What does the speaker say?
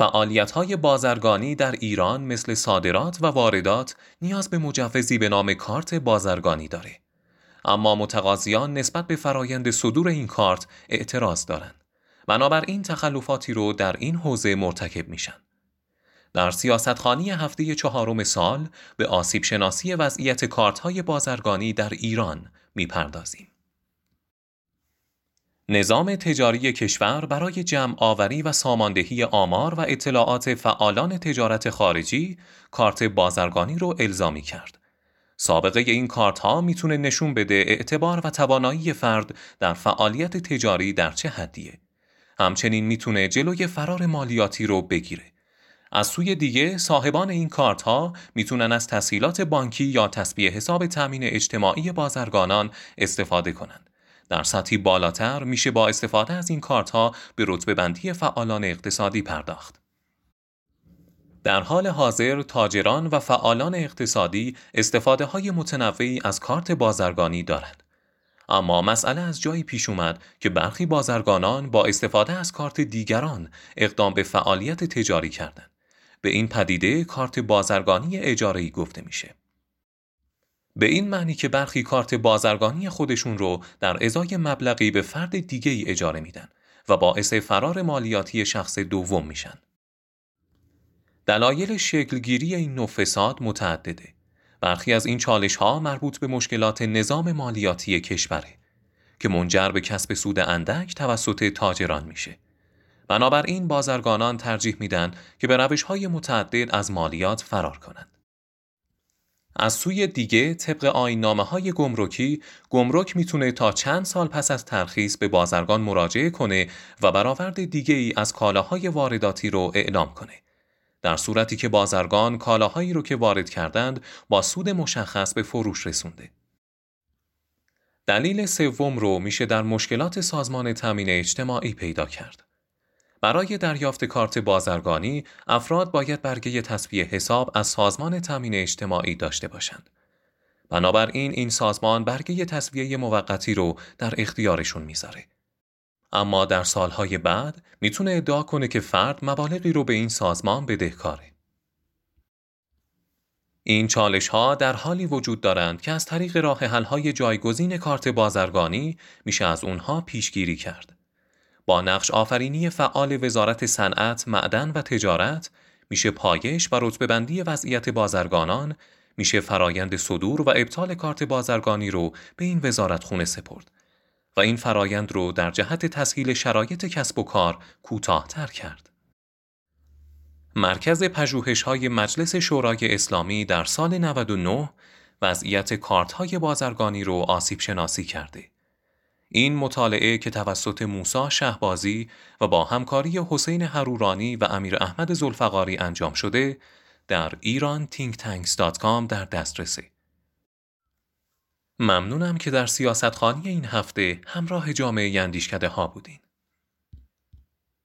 فعالیت های بازرگانی در ایران مثل صادرات و واردات نیاز به مجوزی به نام کارت بازرگانی داره. اما متقاضیان نسبت به فرایند صدور این کارت اعتراض دارند. بنابراین تخلفاتی رو در این حوزه مرتکب میشن. در سیاستخانی هفته چهارم سال به آسیب شناسی وضعیت کارت های بازرگانی در ایران می‌پردازیم. نظام تجاری کشور برای جمع آوری و ساماندهی آمار و اطلاعات فعالان تجارت خارجی کارت بازرگانی رو الزامی کرد. سابقه این کارت ها می‌تونه نشون بده اعتبار و توانایی فرد در فعالیت تجاری در چه حدیه. همچنین می‌تونه جلوی فرار مالیاتی رو بگیره. از سوی دیگه صاحبان این کارت ها می‌تونن از تسهیلات بانکی یا تسبیه حساب تامین اجتماعی بازرگانان استفاده کنند. در سطحی بالاتر میشه با استفاده از این کارت ها به رتبه بندی فعالان اقتصادی پرداخت. در حال حاضر تاجران و فعالان اقتصادی استفاده های متنوعی از کارت بازرگانی دارند. اما مسئله از جایی پیش اومد که برخی بازرگانان با استفاده از کارت دیگران اقدام به فعالیت تجاری کردند. به این پدیده کارت بازرگانی اجاره‌ای گفته میشه. به این معنی که برخی کارت بازرگانی خودشون رو در ازای مبلغی به فرد دیگه ای اجاره میدن و باعث فرار مالیاتی شخص دوم میشن. دلایل شکلگیری این نوع فساد متعدده. برخی از این چالش ها مربوط به مشکلات نظام مالیاتی کشوره که منجر به کسب سود اندک توسط تاجران میشه. بنابراین بازرگانان ترجیح میدن که به روش های متعدد از مالیات فرار کنند. از سوی دیگه طبق آینامه های گمرکی گمرک می‌تونه تا چند سال پس از ترخیص به بازرگان مراجعه کنه و برآورد دیگه ای از کالاهای وارداتی رو اعلام کنه. در صورتی که بازرگان کالاهایی رو که وارد کردند با سود مشخص به فروش رسونده. دلیل سوم رو میشه در مشکلات سازمان تامین اجتماعی پیدا کرد. برای دریافت کارت بازرگانی افراد باید برگه تصویه حساب از سازمان تامین اجتماعی داشته باشند. بنابراین این سازمان برگه تصویه موقتی رو در اختیارشون می‌ذاره. اما در سالهای بعد می‌تونه ادعا کنه که فرد مبالغی رو به این سازمان بدهکاره. این چالش ها در حالی وجود دارند که از طریق راه حل های جایگزین کارت بازرگانی میشه از اونها پیشگیری کرد. با نقش آفرینی فعال وزارت صنعت، معدن و تجارت میشه پایش و رتبه بندی وضعیت بازرگانان میشه فرایند صدور و ابطال کارت بازرگانی رو به این وزارت خونه سپرد و این فرایند رو در جهت تسهیل شرایط کسب و کار کوتاهتر کرد. مرکز پژوهش های مجلس شورای اسلامی در سال 99 وضعیت کارت های بازرگانی رو آسیب شناسی کرده. این مطالعه که توسط موسا شهبازی و با همکاری حسین حرورانی و امیر احمد زلفقاری انجام شده در ایران thinktanks.com در دسترسه. ممنونم که در سیاست خانی این هفته همراه جامعه اندیشکده ها بودین.